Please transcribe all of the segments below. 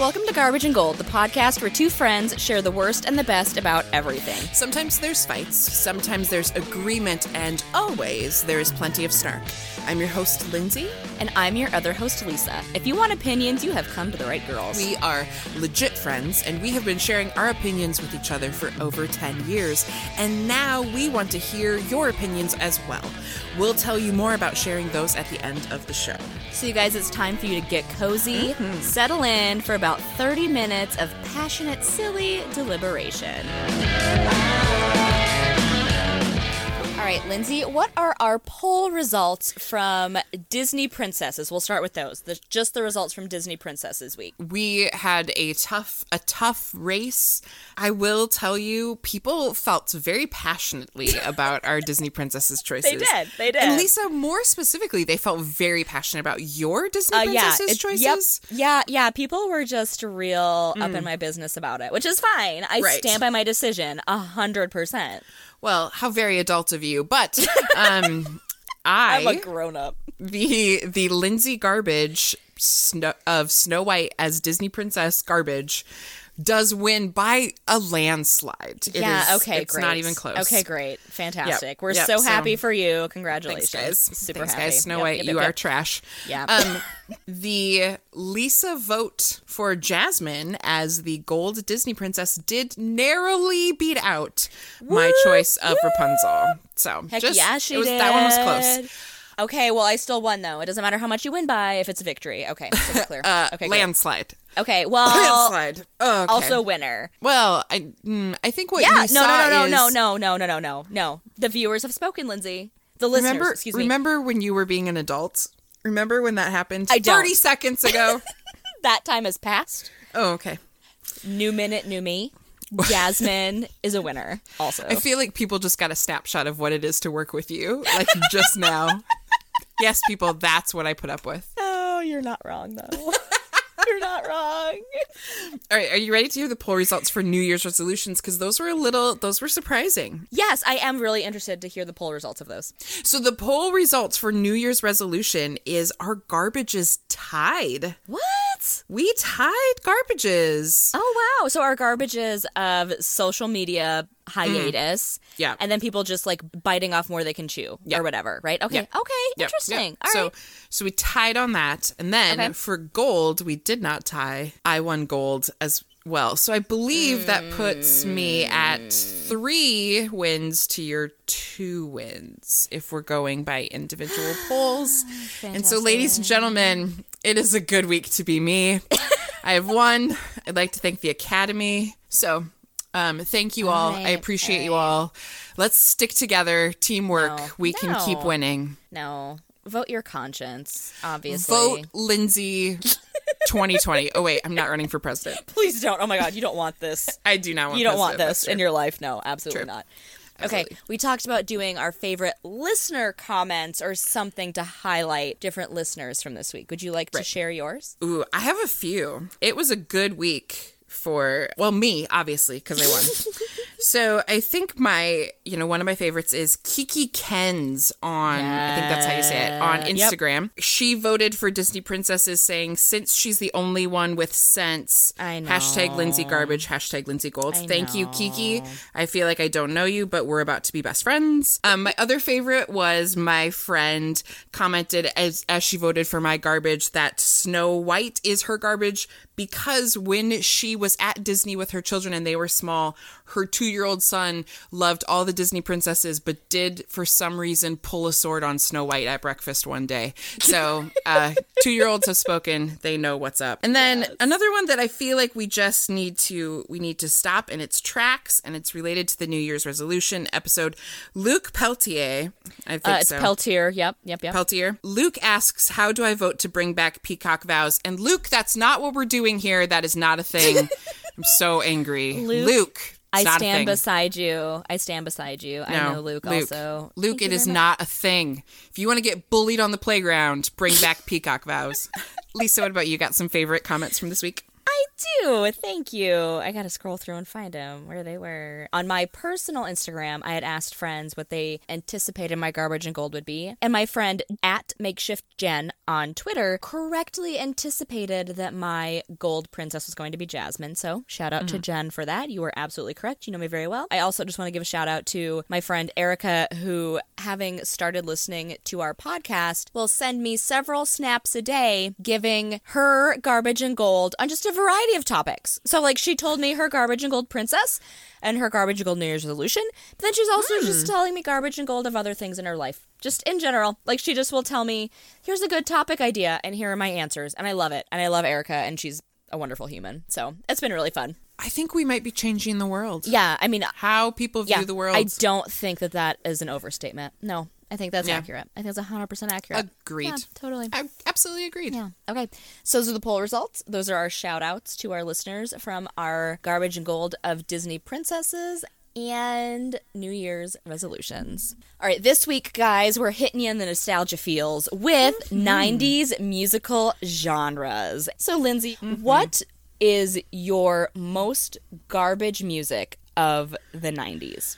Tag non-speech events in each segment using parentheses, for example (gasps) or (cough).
Welcome to Garbage and Gold, the podcast where two friends share the worst and the best about everything. Sometimes there's fights, sometimes there's agreement, and always there is plenty of snark. I'm your host, Lindsay. And I'm your other host, Lisa. If you want opinions, you have come to the right girls. We are legit friends, and we have been sharing our opinions with each other for over 10 years. And now we want to hear your opinions as well. We'll tell you more about sharing those at the end of the show. So, you guys, it's time for you to get cozy, mm-hmm. settle in for about 30 minutes of passionate, silly deliberation. Right, Lindsay, what are our poll results from Disney princesses? We'll start with those. The, just the results from Disney princesses week. We had a tough a tough race. I will tell you, people felt very passionately (laughs) about our Disney princesses choices. They did. They did. And Lisa, more specifically, they felt very passionate about your Disney Uh, yeah, princesses it- choices. Yep, yeah, yeah. People were just real up in my business about it, which is fine. I Right. stand by my decision a hundred percent. Well, how very adult of you, but (laughs) um, I I'm a grown up. the the Lindsay Garbage Snow, of Snow White as Disney Princess Garbage does win by a landslide. It yeah. is- okay. it's great. not even close. Okay. Great. Fantastic. We're yep, so so- happy for you. Congratulations. Thanks, guys. Super Thanks, happy. guys. Snow Yep, White, yep, you yep, are trash. Yeah. Um, the Lisa vote for Jasmine as the gold Disney princess did narrowly beat out my choice of Rapunzel. So Heck just yeah, she was, did. that one was close. Okay, well, I still won though. It doesn't matter how much you win by if it's a victory. Okay, so (laughs) clear. Uh, okay, landslide. Okay, well, landslide. Oh, okay. also winner. well, I mm, I think what Yeah, you no, saw no, no, is, no, no, no, no, no, no, no. The viewers have spoken, Lindsay. The listeners, Remember, excuse me. remember when you were being an adult? Remember when that happened? I don't. Thirty seconds ago. (laughs) That time has passed. oh, okay. New minute, new me. Jasmine (laughs) is a winner. Also, I feel like people just got a snapshot of what it is to work with you, like just now. (laughs) yes, people, that's what I put up with. oh, you're not wrong though. (laughs) you're not wrong. All right, are you ready to hear the poll results for New Year's resolutions? Because those were a little, those were surprising. Yes, I am really interested to hear the poll results of those. So the poll results for New Year's resolution is our garbage is tied. What? We tied garbages. Oh wow! So our garbages of social media hiatus, Mm. Yeah. and then people just like biting off more they can chew or whatever, right? Okay, Yeah. okay, Yep, interesting. yep. All so right. so we tied on that, and then Okay. for gold we did not tie. I won gold as well. So I believe that puts me at three wins to your two wins if we're going by individual (gasps) polls. and so, ladies and gentlemen, it is a good week to be me. (laughs) I have won. I'd like to thank the Academy. So. Um, thank you all. I right, appreciate you all. Let's stick together. Teamwork. No. we can keep winning. No, vote your conscience. Obviously, Vote Lindsay (laughs) 2020. Oh wait, I'm not running for president. Please don't. Oh my God, you don't want this. (laughs) I do not want. you don't want this year. in your life. No, absolutely True. not. Absolutely. Okay, we talked about doing our favorite listener comments or something to highlight different listeners from this week. Would you like to share yours? Ooh, I have a few. It was a good week for well me obviously because I won. (laughs) so I think my you know one of my favorites is Kiki Kens on I think that's how you say it on Yeah. Yep. Instagram. She voted for Disney princesses, saying since she's the only one with sense. I know. Hashtag Lindsay garbage. Hashtag Lindsay gold. Thank you, Kiki. I feel like I don't know you, but we're about to be best friends. Um, my other favorite was my friend commented as as she voted for my garbage that Snow White is her garbage because when she was at Disney with her children and they were small, her two year old son loved all the Disney princesses, but did for some reason pull a sword on Snow White at breakfast one day. So, (laughs) uh, two year olds have spoken; they know what's up. And then another one that I feel like we just need to we need to stop in its tracks, and it's related to the New Year's resolution episode. Luke Peltier, I think Uh, it's so. Peltier. Yep, yep, yep. Peltier. Luke asks, How do I vote to bring back peacock vows? And Luke, that's not what we're doing here. That is not a thing. (laughs) I'm so angry. Luke, it's I stand beside you. I stand beside you. I know Luke, also. Luke, Thank it you is very much. not a thing. If you want to get bullied on the playground, bring back (laughs) peacock vows. Lisa, what about you? Got some favorite comments from this week? I do. Thank you. I got to scroll through and find them where they were. On my personal Instagram, I had asked friends what they anticipated my garbage and gold would be. And my friend at Makeshift Jen on Twitter correctly anticipated that my gold princess was going to be Jasmine. So shout out mm. to Jen for that. You were absolutely correct. You know me very well. I also just want to give a shout out to my friend Erica, who, having started listening to our podcast, will send me several snaps a day giving her garbage and gold on just a variety of topics. So, like, she told me her garbage and gold princess and her garbage and gold New Year's resolution. But then she's also mm. just telling me garbage and gold of other things in her life. Just in general. Like, she just will tell me, here's a good topic idea, and here are my answers. And I love it. And I love Erica, and she's a wonderful human. So, it's been really fun. I think we might be changing the world. Yeah, I mean, how people view yeah, the world. I don't think that that is an overstatement. No, I think that's yeah. accurate. I think that's 100% accurate. Agreed. Yeah, totally. I absolutely agreed. Yeah. Okay. So those are the poll results. Those are our shout outs to our listeners from our garbage and gold of Disney princesses and New Year's resolutions. All right, this week, guys, we're hitting you in the nostalgia feels with mm-hmm. 90s musical genres. So, Lindsay, mm-hmm. what is your most garbage music of the 90s?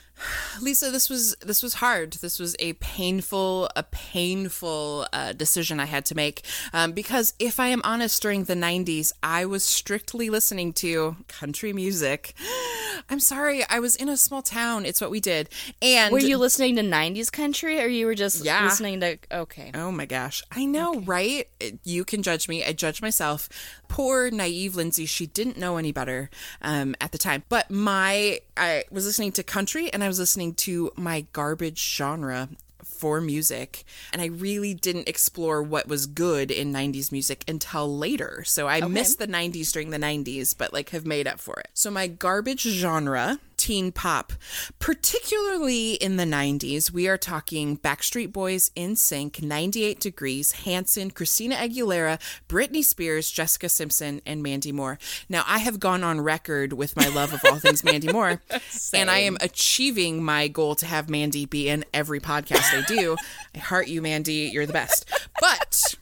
Lisa, this was this was hard. This was a painful, a painful uh, decision I had to make um, because, if I am honest, during the '90s, I was strictly listening to country music. (gasps) I'm sorry, I was in a small town. It's what we did. And were you listening to '90s country, or you were just yeah. listening to? Okay. Oh my gosh, I know, okay. right? You can judge me. I judge myself. Poor naive Lindsay. She didn't know any better um, at the time. But my, I was listening to country, and I was listening to my garbage genre for music and I really didn't explore what was good in 90s music until later. So I okay. missed the 90s during the 90s but like have made up for it. So my garbage genre teen pop, particularly in the 90s. We are talking Backstreet Boys, NSYNC, 98 Degrees, Hanson, Christina Aguilera, Britney Spears, Jessica Simpson, and Mandy Moore. Now, I have gone on record with my love of all things Mandy Moore, (laughs) and I am achieving my goal to have Mandy be in every podcast I do. I heart you, Mandy. You're the best. But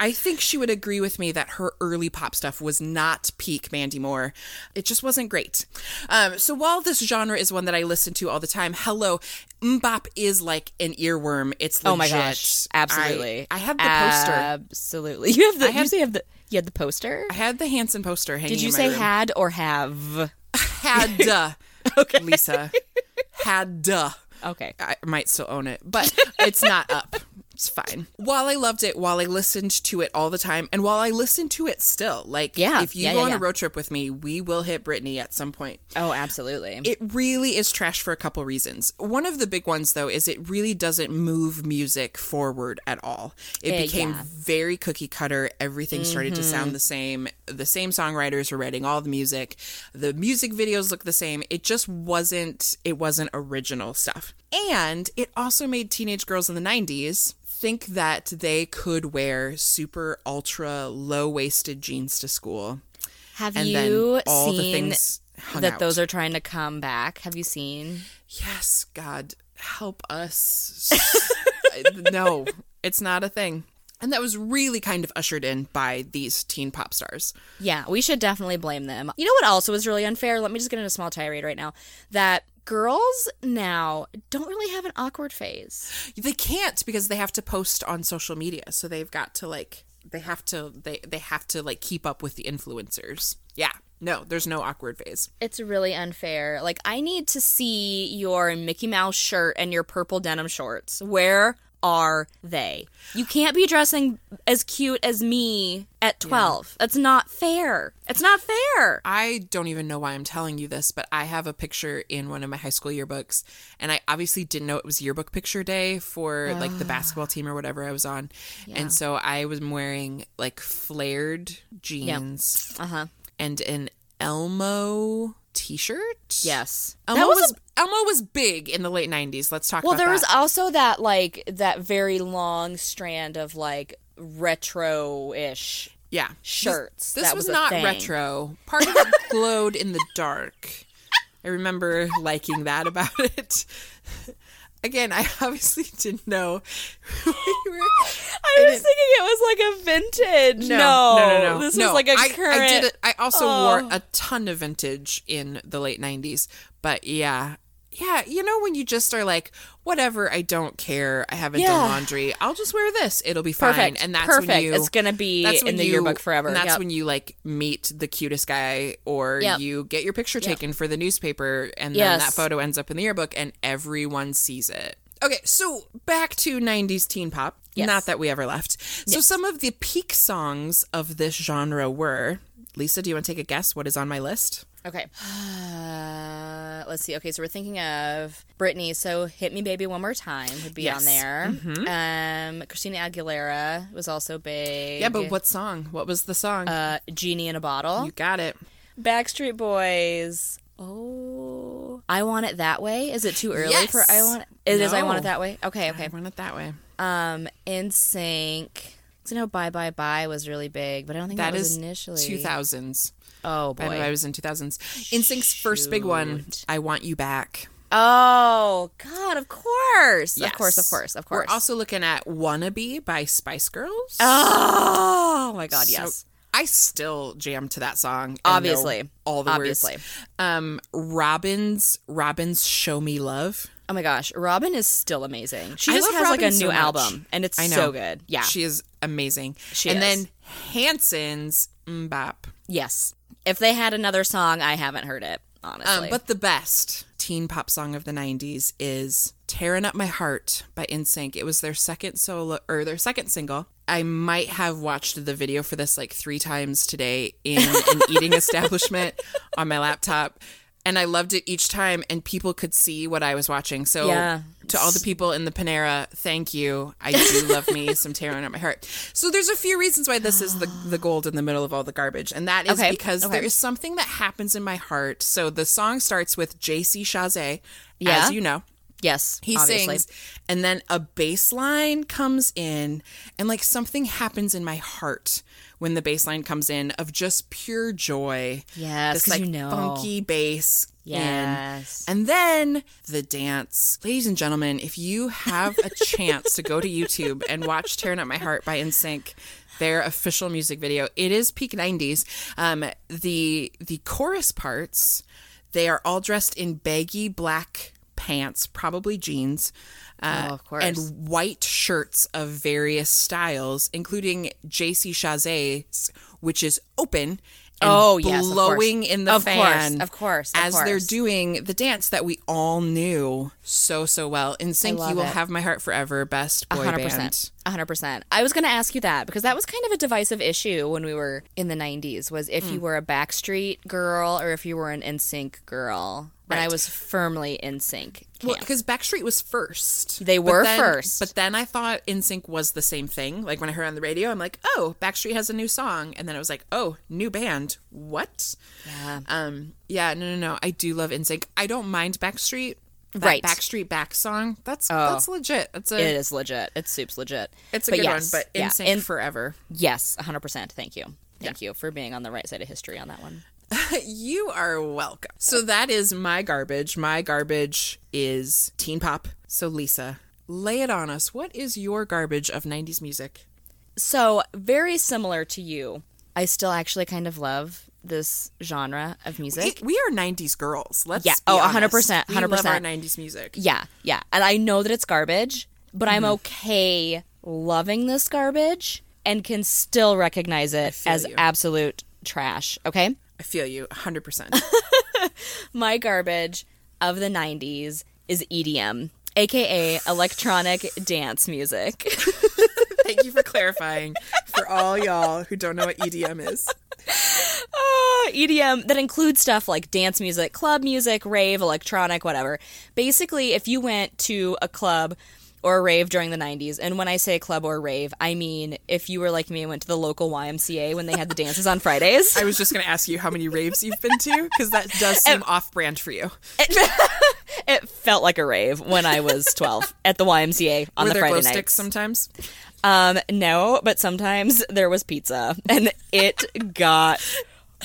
I think she would agree with me that her early pop stuff was not peak Mandy Moore. It just wasn't great. Um, so while this genre is one that I listen to all the time, hello, MMMBop is like an earworm. It's legit. oh my gosh, absolutely. I, I have the poster. Absolutely, (laughs) you have the. I have, you have the. You had the poster. I had the Hanson poster hanging. Did you say room. had or have? (laughs) Had. (laughs) okay, Lisa. Had. Okay. I might still own it, but it's not up. It's fine. While I loved it, while I listened to it all the time, and while I listen to it still, like, yeah, if you yeah, go yeah, on yeah. a road trip with me, we will hit Britney at some point. Oh, absolutely. It really is trash for a couple reasons. One of the big ones, though, is it really doesn't move music forward at all. It uh, became yeah. very cookie cutter. Everything started mm-hmm. to sound the same. The same songwriters were writing all the music. The music videos look the same. It just wasn't. It wasn't original stuff. And it also made teenage girls in the 90s think that they could wear super ultra low waisted jeans to school. Have you seen the things that out. those are trying to come back? Have you seen? Yes, God help us. (laughs) no, it's not a thing. And that was really kind of ushered in by these teen pop stars. Yeah, we should definitely blame them. You know what also was really unfair? Let me just get in a small tirade right now. That girls now don't really have an awkward phase. They can't because they have to post on social media. So they've got to like they have to they they have to like keep up with the influencers. Yeah. No, there's no awkward phase. It's really unfair. Like I need to see your Mickey Mouse shirt and your purple denim shorts. Where are they? You can't be dressing as cute as me at 12. Yeah. That's not fair. It's not fair. I don't even know why I'm telling you this, but I have a picture in one of my high school yearbooks, and I obviously didn't know it was yearbook picture day for uh, like the basketball team or whatever I was on. Yeah. And so I was wearing like flared jeans yep. uh-huh. and an Elmo t-shirt. Yes. Elmo that was, was a- Elmo was big in the late 90s. Let's talk about well, there that. was also that like that very long strand of like retro-ish yeah shirts. This, this was, was not thing. retro. Part of it glowed in the dark. I remember liking that about it. Again, I (laughs) obviously didn't know. We (laughs) I was thinking it was like a vintage. No, no, no, no. This no, is like a I, current. I did. It, I also Oh. wore a ton of vintage in the late '90s, but yeah, yeah. You know when you just are like, whatever, I don't care. I haven't Yeah. done laundry. I'll just wear this. It'll be fine. Perfect. And that's Perfect. when you. It's gonna be that's in the you- yearbook forever. And that's Yep. when you like meet the cutest guy, or Yep. you get your picture taken for the newspaper, and then that photo ends up in the yearbook, and everyone sees it. Okay, so back to '90s teen pop. Yes. Not that we ever left. So some of the peak songs of this genre were. Lisa, do you want to take a guess? What is on my list? Okay. Uh, let's see. Okay, so we're thinking of Britney. So "Hit Me, Baby, One More Time" would be Yes. on Mm-hmm. there. Um, Christina Aguilera was also big. Yeah, but what song? What was the song? Uh, "Genie in a Bottle." you got it. Backstreet Boys. Oh, I want it that way. Is it too early Yes. for I want? It is. I want it that way. Okay. okay. I want it that way. Um, NSYNC. So you know, Bye Bye Bye was really big, but I don't think that, That was is initially 2000s. Oh boy. way, I was in 2000s. NSYNC's first big one, I Want You Back. Oh God! Of course, of course, of course, of course. We're also looking at Wannabe by Spice Girls. oh my God! So Yes, I still jam to that song. Obviously. all the Obviously. words. Um, Robyn's Robyn's Show Me Love. oh my gosh, Robin is still amazing. She I just has like a so new much. album, and it's I so good. Yeah. she is amazing. She and is. then Hanson's MMMBop. yes. If they had another song, I haven't heard it honestly. Um, but the best teen pop song of the 90s is Tearing Up My Heart by NSYNC. It was their second solo or their second single. I might have watched the video for this like 3 times today in an (laughs) eating establishment on my laptop. And I loved it each time, and people could see what I was watching. So, Yeah. to all the people in the Panera, thank you. I do love me some tearing up my heart. So, there's a few reasons why this is the, the gold in the middle of all the garbage, and that is Okay, because okay. there is something that happens in my heart. So, the song starts with JC Chasez, Yeah. as you know. yes, He obviously. sings, and then a bass line comes in, and like something happens in my heart when the bass line comes in of just pure joy. Yes, this like you know. funky bass. in. Yes. And then the dance. Ladies and gentlemen, if you have a (laughs) chance to go to YouTube and watch Tearing Up My Heart by NSYNC, their official music video, it is peak 90s. Um, the the chorus parts, they are all dressed in baggy black pants, probably jeans. Uh, Oh, of course. And white shirts of various styles, including JC Chasez's, which is open and Oh, yes, course. blowing in the Of course, fan of course, of as they're doing the dance that we all knew so so well. In sync, you will it. have my heart forever. Best boy hundred band. percent, hundred percent. I was going to ask you that because that was kind of a divisive issue when we were in the '90s. Was if Hmm. you were a Backstreet girl or if you were an NSYNC girl, and I was firmly NSYNC. Well, because Backstreet was first. They But were then- first. But then I thought NSYNC was the same thing. Like when I heard on the radio, I'm like, oh, Backstreet has a new song. And then I was like, oh, new band. What? Yeah. Um, yeah, no, no, no. I do love NSYNC. I don't mind Backstreet. That Right. Backstreet Back song. That's Oh. that's legit. That's a it is legit. It's soup's legit. it's a But good yes, one. But In NSYNC and- forever. yes, hundred percent. Thank you. Thank you for being on the right side of history on that one. (laughs) You are welcome. So that is my garbage. My garbage is teen pop. So Lisa, lay it on us. What is your garbage of 90s music? So, very similar to you, I still actually kind of love this genre of music. It- we are 90s girls. Let's Yeah. be Oh, honest. 100%, We love our 100%. 90s music. yeah, yeah. And I know that it's garbage, but I'm mm-hmm. okay loving this garbage and can still recognize it as you. absolute trash. Okay? I feel you 100%. (laughs) My garbage of the 90s is EDM, aka electronic dance music. (laughs) Thank you for clarifying for all y'all who don't know what EDM is. (laughs) Ah, EDM that includes stuff like dance music, club music, rave, electronic, whatever. Basically, if you went to a club or rave during the 90s, and when I say club or rave, I mean if you were like me and went to the local YMCA when they had the dances on Fridays. I was just going to ask you how many raves you've been to because that does seem off brand for you. (laughs) it felt like a rave when I was 12 at the YMCA on Were the there Friday glow nights. sticks sometimes? Um, no, but sometimes there was pizza, and it got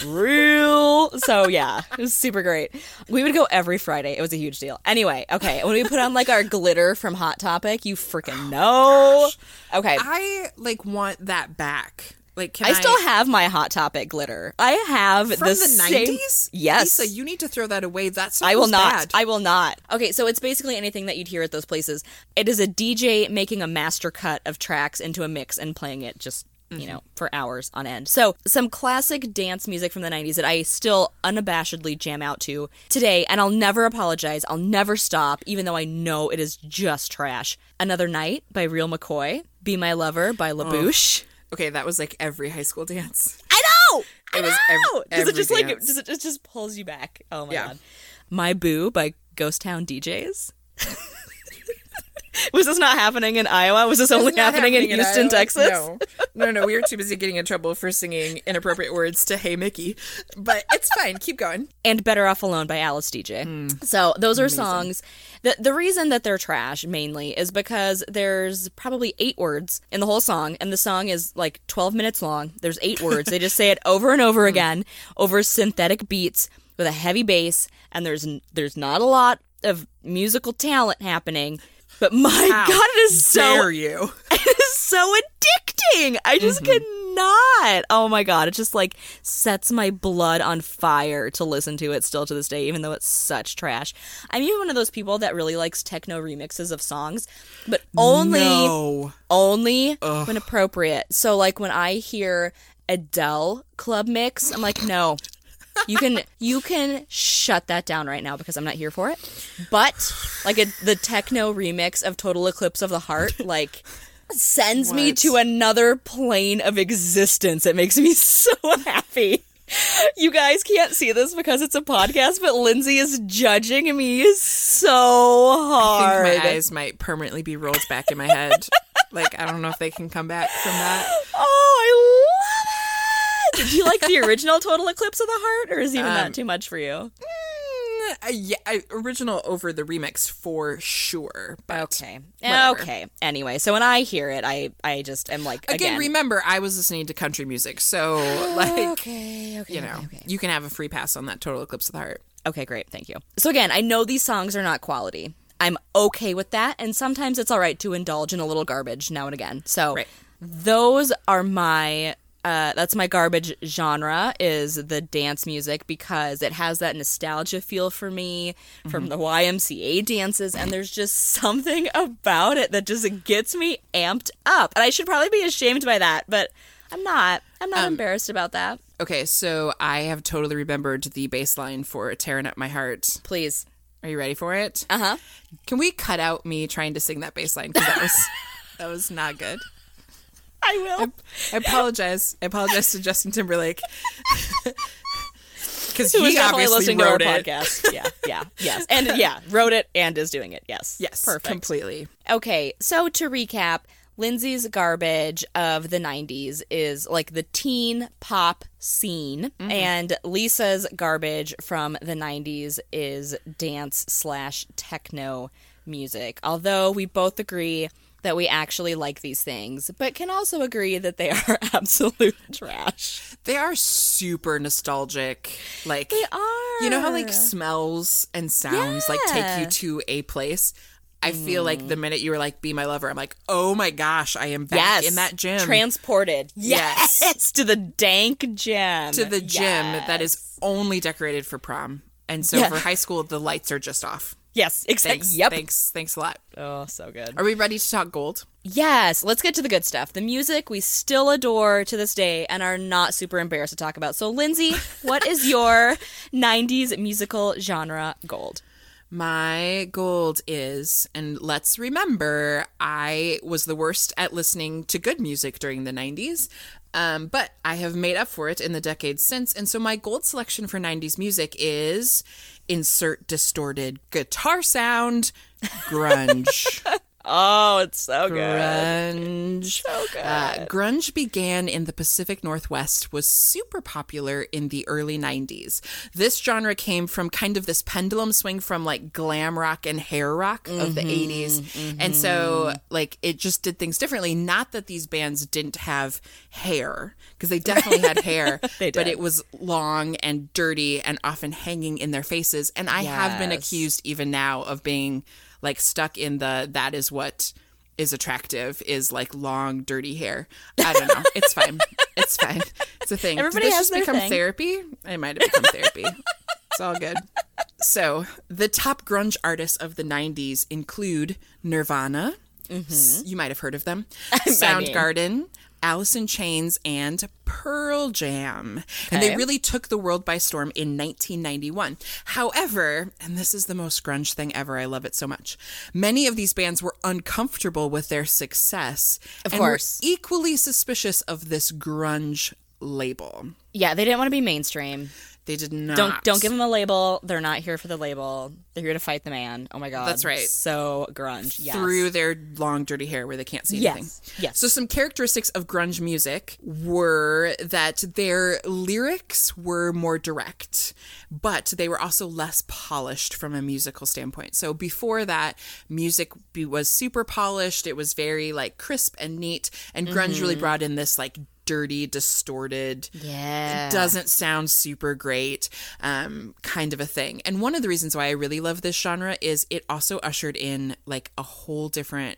real. So yeah, it was super great. We would go every Friday. It was a huge deal. Anyway, okay. When we put on like our glitter from Hot Topic, you freaking (gasps) oh, know. Okay. I like want that back. Like, can I still have my Hot Topic glitter. I have from the, nineties? Yes. Lisa, you need to throw that away. That's I will not. I will not. Okay, so it's basically anything that you'd hear at those places. It is a DJ making a master cut of tracks into a mix and playing it just, you mm-hmm. know, for hours on end. So, some classic dance music from the 90s that I still unabashedly jam out to today, and I'll never apologize. I'll never stop, even though I know it is just trash. Another Night by Real McCoy. Be My Lover by oh. La Bouche. okay, that was like every high school dance. I know. I It know. does it just like dance. does it, it just pulls you back? Oh my Yeah. god. My Boo by Ghost Town DJs. (laughs) (laughs) Was this not happening in Iowa? Was this only It's not happening, in Houston. Texas? No, no, no. We were too busy getting in trouble for singing inappropriate words to "Hey Mickey," but it's fine. Keep going. And Better Off Alone by Alice Deejay. Hmm. So those are songs. The, the reason that they're trash mainly is because there's probably eight words in the whole song, and the song is like 12 minutes long. There's eight words. They just say it over and (laughs) Hmm. over again over synthetic beats with a heavy bass, and there's there's not a lot of musical talent happening. But my How God, it is so Dare you? (laughs) it is so addicting. I just mm-hmm. cannot. Oh my god, it just like sets my blood on fire to listen to it still to this day, even though it's such trash. I'm even one of those people that really likes techno remixes of songs, but only No. only when appropriate. So like when I hear Adele club mix, I'm like, no. You can you can shut that down right now because I'm not here for it. But like a, the techno remix of Total Eclipse of the Heart, like sends me to another plane of existence. It makes me (laughs) so happy. You guys can't see this because it's a podcast, but Lindsay is judging me so I hard. think my eyes might permanently be rolled back in my head. (laughs) like I don't know if they can come back from that. Oh, I love (laughs) Do you like the original Total Eclipse of the Heart, or is even that too much for you? Mm, uh, yeah, I, original over the remix for sure. But Okay. whatever. Okay. Anyway, so when I hear it, I I just am like Again, again. remember I was listening to country music, so (gasps) like okay. Okay. you know, you can have a free pass on that Total Eclipse of the Heart. Okay, great. Thank you. So again, I know these songs are not quality. I'm okay with that, and sometimes it's all right to indulge in a little garbage now and again. So Right. those are my uh, that's my garbage genre is the dance music because it has that nostalgia feel for me from the YMCA dances and there's just something about it that just gets me amped up. And I should probably be ashamed by that, but I'm not. I'm not embarrassed about that. Okay, so I have totally remembered the bass line for Tearing Up My Heart. Please. Are you ready for it? Uh-huh. Can we cut out me trying to sing that bass line? Because that was, (laughs) that was not good. (laughs) I will. I apologize. I apologize to Justin Timberlake. (laughs) Because he definitely obviously listening to our it. podcast. Yeah, yeah, (laughs) yes. And yeah, wrote it and is doing it. Yes. Yes, Perfect. completely. Okay, so to recap, Lindsay's garbage of the 90s is like the teen pop scene, mm-hmm. and Lisa's garbage from the 90s is dance slash techno music. Although we both agree that we actually like these things, but can also agree that they (laughs) are absolute trash. They are super nostalgic. Like They are. You know how like smells and sounds like take you to a place? I feel like the mm. minute you were like, be my lover, I'm like, oh my gosh, I am back yes, in that gym. transported. (laughs) Yes. Yes, to the dank gym. to the gym that is only decorated for prom. And so Yeah. for high school, the lights are just off. Yes, exactly. Thanks. Yep. Thanks. Thanks a lot. Oh, so good. Are we ready to talk gold? Yes, let's get to the good stuff. The music we still adore to this day and are not super embarrassed to talk about. So, Lindsay, (laughs) what is your 90s musical genre gold? My gold is, and let's remember, I was the worst at listening to good music during the 90s, um, but I have made up for it in the decades since. And so my gold selection for 90s music is insert distorted guitar sound, grunge. (laughs) Oh, it's so good. Grunge. So good. Uh, grunge began in the Pacific Northwest, was super popular in the early 90s. This genre came from kind of this pendulum swing from like glam rock and hair rock of the 80s. And so, like, it just did things differently. Not that these bands didn't have hair, because they definitely had (laughs) hair, They but it was long and dirty and often hanging in their faces. And I have been accused even now of being like stuck in the that is what is attractive is like long dirty hair. I don't know. (laughs) It's fine. It's fine. It's a thing. Everybody Did this has just become thing. therapy? It might have become therapy. It's all good. So, the top grunge artists of the 90s include Nirvana. Mm-hmm. S- You might have heard of them. (laughs) Soundgarden, Alice in Chains, and Pearl Jam. And they really took the world by storm in 1991. However, and this is the most grunge thing ever, I love it so much. Many of these bands were uncomfortable with their success. Of and were course. equally suspicious of this grunge label. Yeah, they didn't want to be mainstream. They did not. Don't don't give them a label. They're not here for the label. They're here to fight the man. Oh my god, That's right. So grunge. Yes. through their long dirty hair where they can't see Yes. anything. Yes. So some characteristics of grunge music were that their lyrics were more direct, but they were also less polished from a musical standpoint. So before that, music was super polished. It was very like crisp and neat, and grunge really mm-hmm. brought in this like dirty, distorted, Yeah. doesn't sound super great um, kind of a thing. And one of the reasons why I really love this genre is it also ushered in like a whole different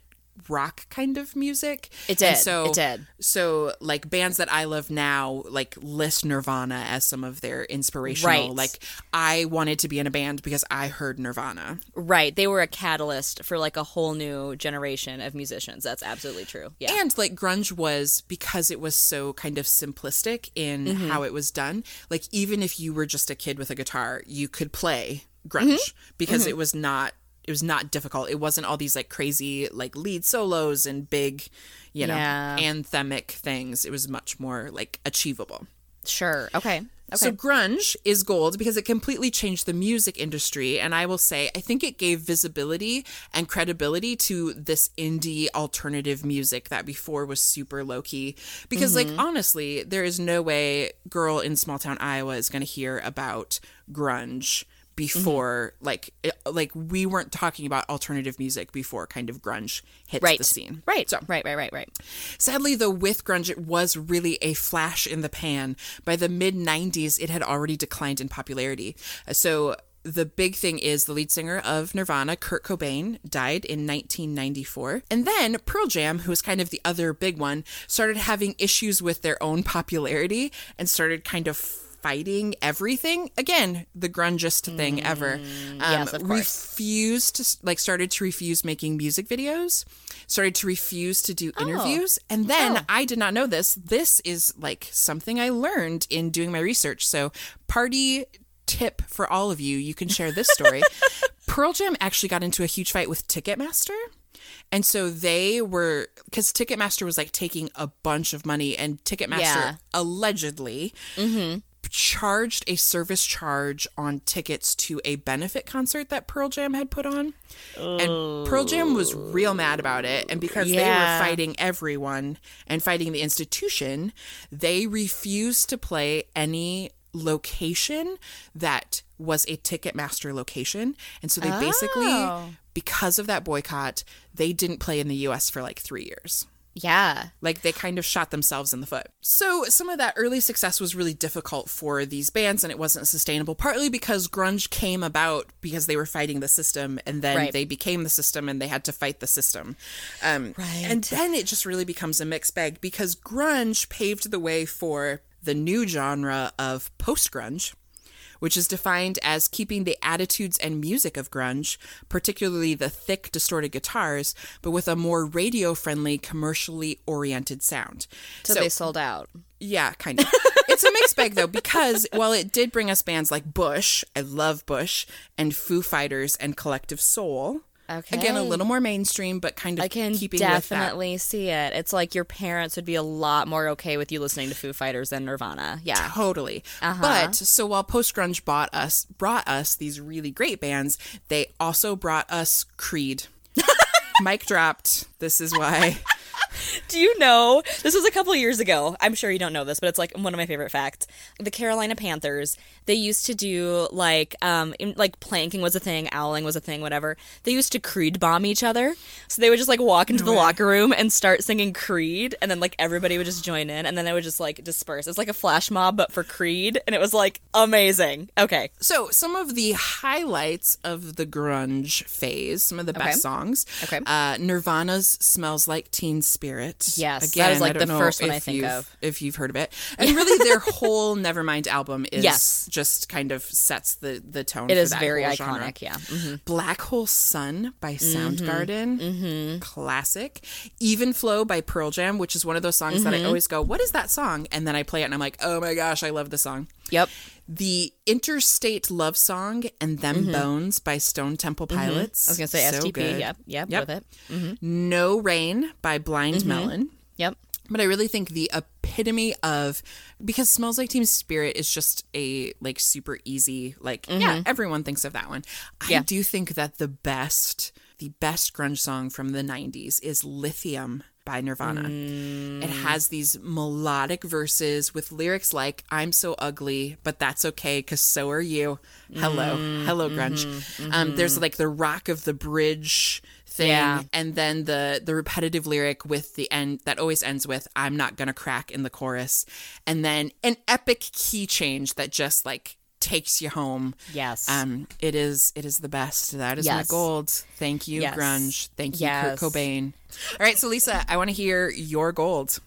rock kind of music. It And did. so, It did. So like bands that I love now, like list Nirvana as some of their inspirational. Right. Like I wanted to be in a band because I heard Nirvana. Right. They were a catalyst for like a whole new generation of musicians. That's absolutely true. Yeah. And like grunge was because it was so kind of simplistic in Mm-hmm. how it was done. Like even if you were just a kid with a guitar, you could play grunge Mm-hmm. because it was not it was not difficult. It wasn't all these like crazy like lead solos and big, you know, Yeah. anthemic things. It was much more like achievable. sure. Okay. Okay. So grunge is gold because it completely changed the music industry and I will say I think it gave visibility and credibility to this indie alternative music that before was super low key because like mm-hmm. honestly there is no way girl in small town Iowa is going to hear about grunge Mm-hmm. before like it, like we weren't talking about alternative music before kind of grunge hit right. the scene. Right. So Right. Right. Right. Right. Sadly, though, with grunge, it was really a flash in the pan. By the mid 90s, it had already declined in popularity. Uh, so, the big thing is the lead singer of Nirvana, Kurt Cobain, died in 1994. And then Pearl Jam, who was kind of the other big one, started having issues with their own popularity and started kind of fighting everything. Again the grungest thing ever. Um, yes, of course. refused to like started to refuse making music videos started to refuse to do interviews. And then i did not know this. This is like something i learned in doing my research. So party tip for all of you you can share this story. (laughs) Pearl jam actually got into a huge fight with ticketmaster. And so they were because ticketmaster was like taking a bunch of money and ticketmaster Yeah. allegedly charged a service charge on tickets to a benefit concert that Pearl Jam had put on. And Pearl Jam was real mad about it. And because they were fighting everyone and fighting the institution, they refused to play any location that was a Ticketmaster location. And so they basically, Oh. because of that boycott, they didn't play in the US for like three years. Yeah. Like they kind of shot themselves in the foot. So some of that early success was really difficult for these bands and it wasn't sustainable, partly because grunge came about because they were fighting the system and then Right. they became the system and they had to fight the system. Um, Right. And then it just really becomes a mixed bag because grunge paved the way for the new genre of post grunge which is defined as keeping the attitudes and music of grunge, particularly the thick, distorted guitars, but with a more radio friendly, commercially oriented sound. So, they sold out. Yeah, kind of. it's a mixed bag though, because while it did bring us bands like Bush, I love Bush, and Foo Fighters and Collective Soul. Okay. Again, a little more mainstream, but kind of I can keeping with that. definitely see it. It's like your parents would be a lot more okay with you listening to Foo Fighters than Nirvana. Yeah. Totally. Uh-huh. But so while post grunge bought us brought us these really great bands, they also brought us Creed. (laughs) Mic dropped. This is why. (laughs) Do you know this was a couple years ago? I'm sure you don't know this, but it's like one of my favorite facts. The Carolina Panthers, they used to do like um in, like planking was a thing, owling was a thing, whatever. They used to Creed bomb each other. So they would just like walk into the locker room and start singing Creed and then like everybody would just join in and then they would just like disperse. It's like a flash mob but for Creed and it was like amazing. Okay. So, some of the highlights of the grunge phase, some of the best Okay. songs. Okay. Uh, Nirvana's "Smells Like Teen Spirit." Yes, that is, like, the first one I think of. If you've heard of it, and really their (laughs) whole Nevermind album is Yes. just kind of sets the the tone. It is very iconic, genre. yeah. Mhm. Black Hole Sun by mm-hmm. Soundgarden, mm-hmm. classic. Even Flow by Pearl Jam, which is one of those songs that I mm-hmm. always go, "What is that song?" And then I play it, and I'm like, "Oh my gosh, I love the song." Yep. The Interstate Love Song and Them mm-hmm. Bones by Stone Temple mm-hmm. Pilots. I was going to say So STP. good. Yep. Yep. Yep. With it. Mm-hmm. No Rain by Blind Melon. Yep. But I really think the epitome of because Smells Like Teen Spirit is just a like super easy like yeah everyone thinks of that one. I do think that the best the best grunge song from the 90s is Lithium by Nirvana. It has these melodic verses with lyrics like I'm so ugly but that's okay cuz so are you. Hello. Hello grunge. Um there's like the rock of the bridge thing Yeah. and then the the repetitive lyric with the end that always ends with i'm not gonna crack in the chorus and then an epic key change that just like takes you home Yes. um it is it is the best that is my gold thank you Yes. grunge thank you Yes. kurt cobain all right so lisa i want to hear your gold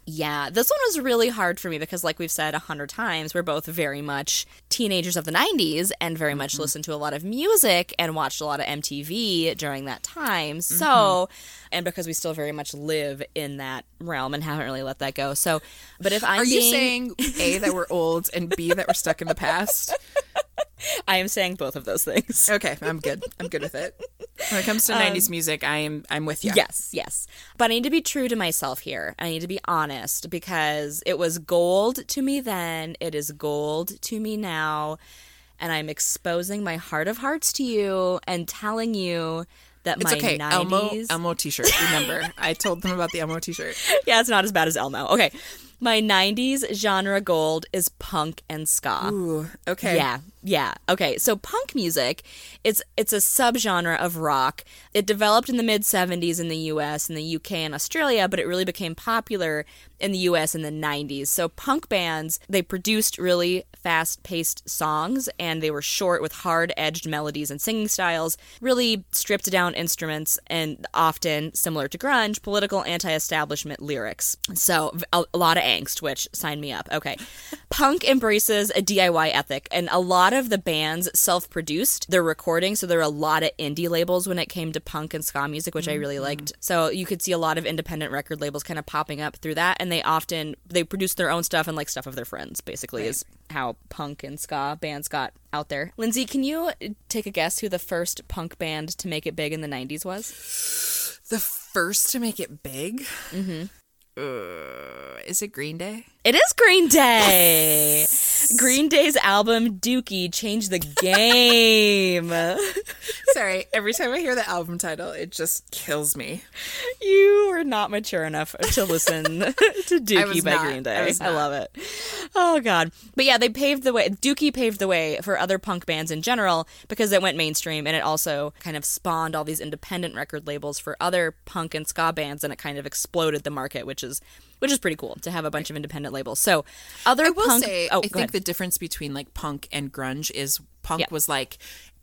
Yeah, this one was really hard for me because, like we've said a hundred times, we're both very much teenagers of the 90s and very much mm-hmm. listened to a lot of music and watched a lot of MTV during that time. So, mm-hmm. and because we still very much live in that realm and haven't really let that go. So, but if I'm are you saying a that we're old and b that we're stuck in the past (laughs) I am saying both of those things. okay i'm good i'm good with it when it comes to um, 90s music i am i'm with you Yes, yes. But I need to be true to myself here. I need to be honest because it was gold to me then, it is gold to me now, and I'm exposing my heart of hearts to you and telling you that It's my okay. 90s Elmo Elmo t-shirt. Remember, I told them about the Elmo t-shirt. (laughs) Yeah, it's not as bad as Elmo. Okay. My 90s genre gold is punk and ska. Ooh, okay. Yeah, yeah. Okay, so punk music, it's it's a subgenre of rock. It developed in the mid 70s in the US and the UK and Australia, but it really became popular in the US in the 90s. So punk bands, they produced really fast-paced songs and they were short with hard-edged melodies and singing styles, really stripped down instruments and often similar to grunge, political anti-establishment lyrics. So a, a lot of angst, which sign me up. Okay. Punk embraces a DIY ethic, and a lot of the bands self produced their recording. So there were a lot of indie labels when it came to punk and ska music, which I really liked. So you could see a lot of independent record labels kind of popping up through that, and they often they produce their own stuff and like stuff of their friends. Basically, is how punk and ska bands got out there. Lindsay, can you take a guess who the first punk band to make it big in the '90s was? The first to make it big. Mm-hmm. Uh, is it Green Day? It is Green Day. Green Day's album Dookie changed the game. (laughs) Sorry, every time I hear the album title, it just kills me. you are not mature enough to listen (laughs) to Dookie by not. Green Day. was I, love it. Oh god. But yeah, they paved the way. Dookie paved the way for other punk bands in general because it went mainstream and it also kind of spawned all these independent record labels for other punk and ska bands and it kind of exploded the market, which is which is pretty cool to have a bunch of independent labels. So, other I will punk say, Oh, I think ahead. the difference between like punk and grunge is punk Yeah. was like,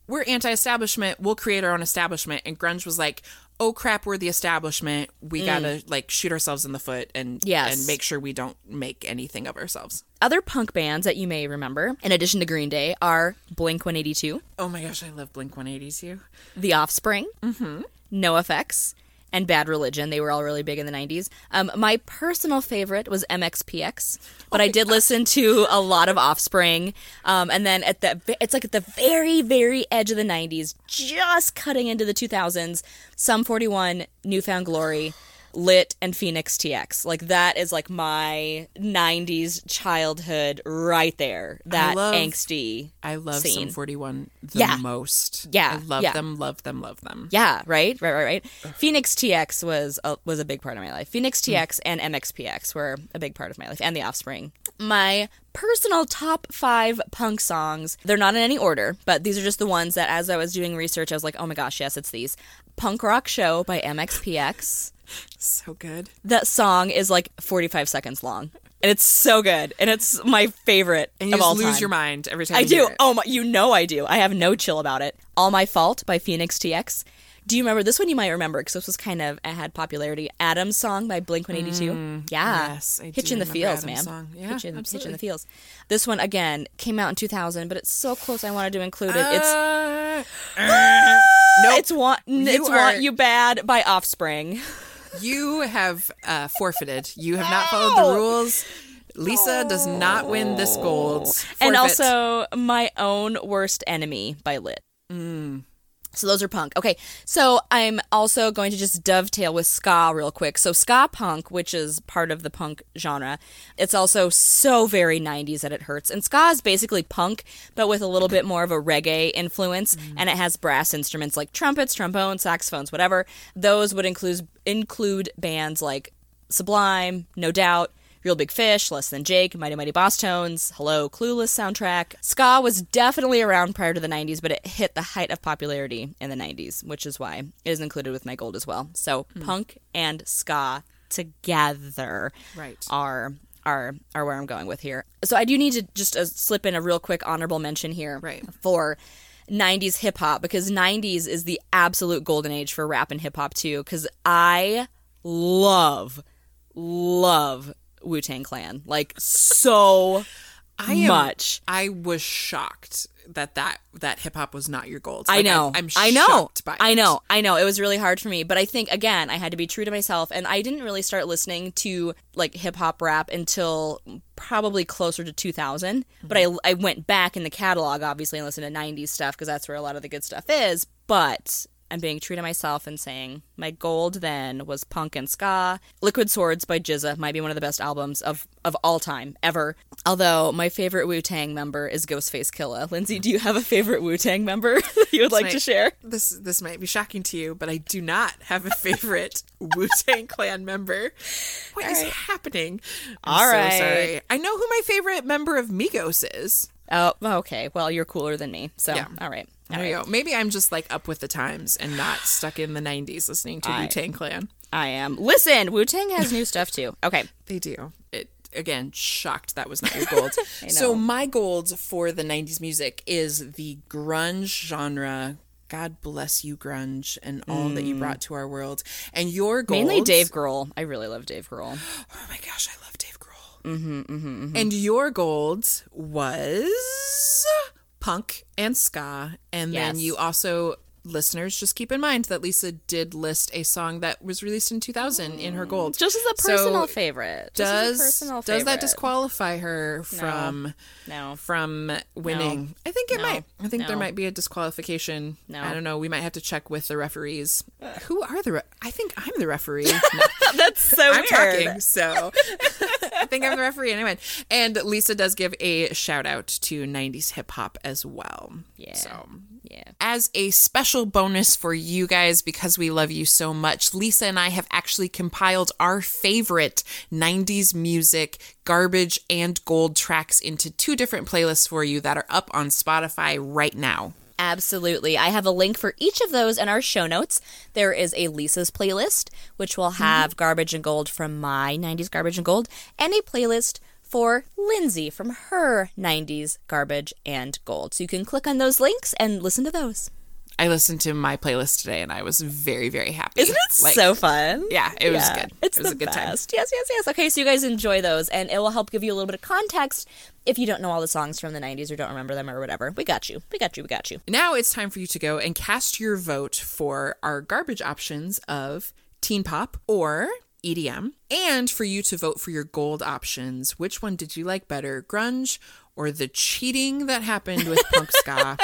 we're anti-establishment, we'll create our own establishment, and grunge was like, oh crap, we're the establishment, we gotta like shoot ourselves in the foot and Mm. Yes. and make sure we don't make anything of ourselves. Other punk bands that you may remember, in addition to Green Day, are Blink 182, Oh my gosh, I love Blink 182. The Offspring, mm-hmm. NoFX, and Bad Religion. They were all really big in the 90s. Um, my personal favorite was MXPX, but I did listen to a lot of Offspring. Um, and then at the, it's like at the very, very edge of the 90s, just cutting into the 2000s, Sum 41, New Found Glory. Lit and Fenix TX. Like that is like my 90s childhood right there. That love- angsty. I love scene. Sum 41 the Yeah. most. Yeah, I love yeah. them, love them, love them. Yeah, right, right, right, right. Fenix TX was a, was a big part of my life. Fenix. Mm. TX and MXPX were a big part of my life, and The Offspring. My personal top five punk songs. They're not in any order, but these are just the ones that, as I was doing research, I was like, oh my gosh, yes, it's these. Punk Rock Show by MXPX. So good. that song is like 45 seconds long. And it's so good. And it's my favorite And you of just all lose time. your mind every time I do. Oh my, you know I do. I have no chill about it. All My Fault by Fenix TX. Do you remember this one? You might remember because this was kind of it had popularity. Adam's song by Blink One Eighty Two. Yeah, Mm, yes, I Hitch in the Fields, Adam's man. Yeah, Hitch, in, Hitch in the Fields. This one again came out in two thousand, but it's so close. I wanted to include it. It's Uh, uh, nope. it's want it's want you bad by Offspring. (laughs) You have uh, forfeited. You have not followed the rules. Lisa does not win this gold. and also my own worst enemy by lit so those are punk. Okay so i'm also going to just dovetail with ska real quick. So ska punk which is part of the punk genre it's also so very 90s that it hurts. And ska is basically punk but with a little bit more of a reggae influence mm. and it has brass instruments like trumpets trombones saxophones whatever. Those would include include bands like sublime no doubt Real Big Fish, Less Than Jake, Mighty Mighty Bosstones, Hello, Clueless soundtrack. Ska was definitely around prior to the 90s, but it hit the height of popularity in the 90s, which is why it is included with my gold as well. So punk and ska together Right. are are are where I'm going with here. So I do need to just uh, slip in a real quick honorable mention here Right. for 90s hip hop because 90s is the absolute golden age for rap and hip hop too cuz I love love Wu-Tang Clan like so I am, much. I was shocked that that, that hip hop was not your gold. I know. I'm, I know. shocked by I know. I know. It was really hard for me, but I think again, I had to be true to myself and I didn't really start listening to like hip hop rap until probably closer to 2000, but I I went back in the catalog obviously and listened to 90s stuff because that's where a lot of the good stuff is, but I'm being true to myself and saying my gold then was punk and ska. Liquid Swords by GZA might be one of the best albums of, of all time, ever. Although my favorite Wu Tang member is Ghostface Killah. Lindsay, do you have a favorite Wu Tang member (laughs) that you would like to share? This this might be shocking to you, but I do not have a favorite (laughs) Wu Tang Clan member. What is happening? I'm All so right. sorry. I know who my favorite member of Migos is. Oh, okay. Well, you're cooler than me. So, Yeah. all right. There you go. Maybe I'm just like up with the times and not stuck in the 90s listening to Wu Tang Clan. I am. Listen, Wu Tang has new stuff too. Okay. They do. It again shocked that was not your gold. (laughs) so my gold for the 90s music is the grunge genre. God bless you, grunge, and all that you brought to our world. And your gold, Mm. Mainly Dave Grohl. I really love Dave Grohl. (gasps) Oh my gosh, I love Dave Grohl. Mm-hmm, mm-hmm, And your gold was punk and ska, and then you also. Listeners, just keep in mind that Lisa did list a song that was released in 2000 in her hmm. gold. Just as a So personal favorite. Just as a does personal does that disqualify her from No. from winning? I think it No. might. I think there might be a disqualification. No. I don't know. We might have to check with the referees. Who are the? Re- I think I'm the referee. No, (laughs) That's so I'm talking, so (laughs) think I'm the referee anyway. And Lisa does give a shout out to 90s hip hop as well. Yeah. So Yeah. as a special bonus for you guys, because we love you so much, Lisa and I have actually compiled our favorite 90s music, garbage, and gold tracks into two different playlists for you that are up on Spotify right now. Absolutely. I have a link for each of those in our show notes. There is a Lisa's playlist, which will have mm-hmm. garbage and gold from my 90s garbage and gold, and a playlist for Lindsay from her 90s garbage and gold. So you can click on those links and listen to those. I listened to my playlist today and I was very, very happy. Isn't it Like, so fun? Yeah, it was good. It's it was a good time. Yes, yes, yes. Okay, so you guys enjoy those, and it will help give you a little bit of context if you don't know all the songs from the 90s or don't remember them or whatever. We got you. We got you. We got you. Now it's time for you to go and cast your vote for our garbage options of teen pop or EDM, and for you to vote for your gold options. Which one did you like better, grunge or the cheating that happened with (laughs) punk ska?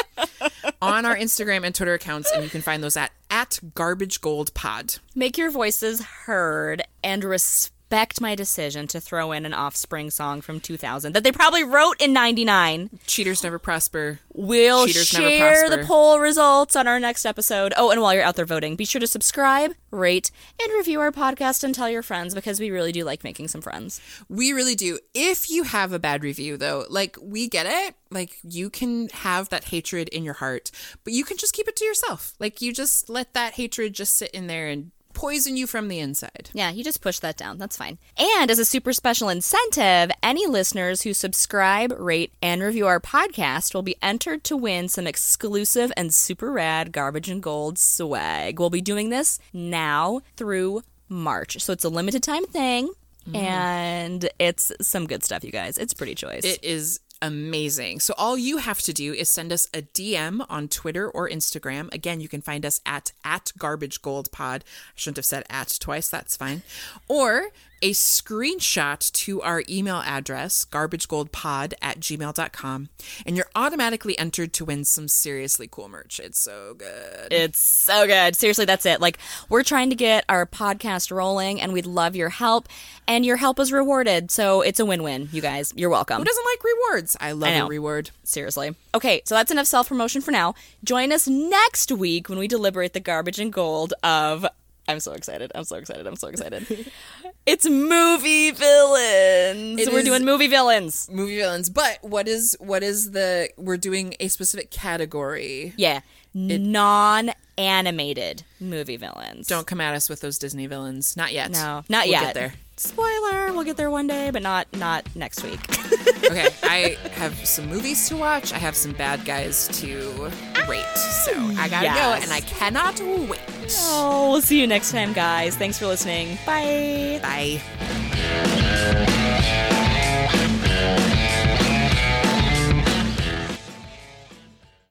On our Instagram and Twitter accounts, and you can find those at at Garbage Gold Pod. Make your voices heard and respect respect my decision to throw in an offspring song from 2000 that they probably wrote in 99. Cheaters never prosper. We'll Cheaters share the poll results on our next episode. Oh, and while you're out there voting, be sure to subscribe, rate, and review our podcast and tell your friends because we really do like making some friends. We really do. If you have a bad review, though, like we get it. Like you can have that hatred in your heart, but you can just keep it to yourself. Like you just let that hatred just sit in there and poison you from the inside. Yeah, you just push that down. That's fine. And as a super special incentive, any listeners who subscribe, rate, and review our podcast will be entered to win some exclusive and super rad garbage and gold swag. We'll be doing this now through March. So it's a limited time thing. Mm-hmm. And it's some good stuff, you guys. It's pretty choice. It is amazing. So all you have to do is send us a DM on Twitter or Instagram. Again, you can find us at at garbage gold pod. I shouldn't have said at twice, that's fine. Or a screenshot to our email address, garbagegoldpod at gmail.com, and you're automatically entered to win some seriously cool merch. It's so good. It's so good. Seriously, that's it. Like, we're trying to get our podcast rolling, and we'd love your help. And your help is rewarded. So it's a win win, you guys. You're welcome. Who doesn't like rewards? I love I a reward. Seriously. Okay, so that's enough self promotion for now. Join us next week when we deliberate the garbage and gold of. I'm so excited. I'm so excited. I'm so excited. (laughs) it's movie villains. It We're doing movie villains. Movie villains. But what is what is the we're doing a specific category. Yeah. Non animated movie villains. Don't come at us with those Disney villains. Not yet. No, not We'll yet. Get there. Spoiler, we'll get there one day, but not not next week. (laughs) Okay, (laughs) I have some movies to watch. I have some bad guys to rate. So I gotta go, and I cannot wait. oh, we'll see you next time, guys. Thanks for listening. Bye. Bye.